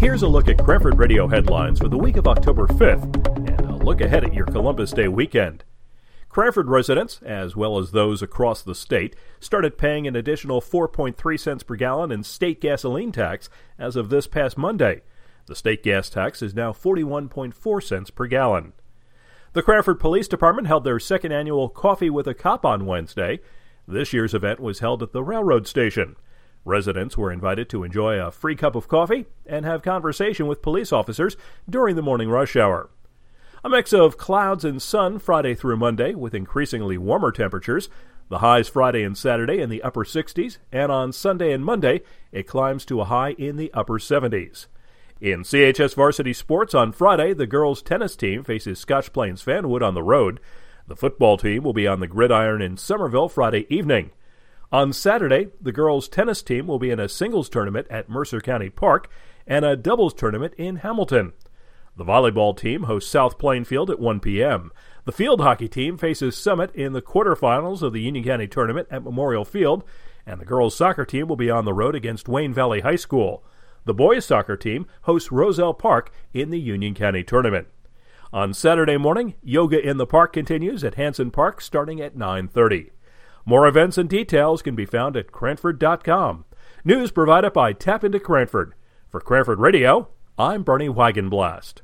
Here's a look at Cranford Radio headlines for the week of October 5th and a look ahead at your Columbus Day weekend. Cranford residents, as well as those across the state, started paying an additional 4.3 cents per gallon in state gasoline tax as of this past Monday. The state gas tax is now 41.4 cents per gallon. The Cranford Police Department held their second annual Coffee with a Cop on Wednesday. This year's event was held at the railroad station. Residents were invited to enjoy a free cup of coffee and have conversation with police officers during the morning rush hour. A mix of clouds and sun Friday through Monday with increasingly warmer temperatures. The highs Friday and Saturday in the upper 60s, and on Sunday and Monday it climbs to a high in the upper 70s. In CHS varsity sports on Friday, the girls' tennis team faces Scotch Plains Fanwood on the road. The football team will be on the gridiron in Somerville Friday evening. On Saturday, the girls' tennis team will be in a singles tournament at Mercer County Park and a doubles tournament in Hamilton. The volleyball team hosts South Plainfield at 1 p.m. The field hockey team faces Summit in the quarterfinals of the Union County tournament at Memorial Field, and the girls' soccer team will be on the road against Wayne Valley High School. The boys' soccer team hosts Roselle Park in the Union County tournament. On Saturday morning, yoga in the park continues at Hanson Park starting at 9:30. More events and details can be found at Cranford.com. News provided by TAPinto Cranford. For Cranford Radio, I'm Bernie Wagenblast.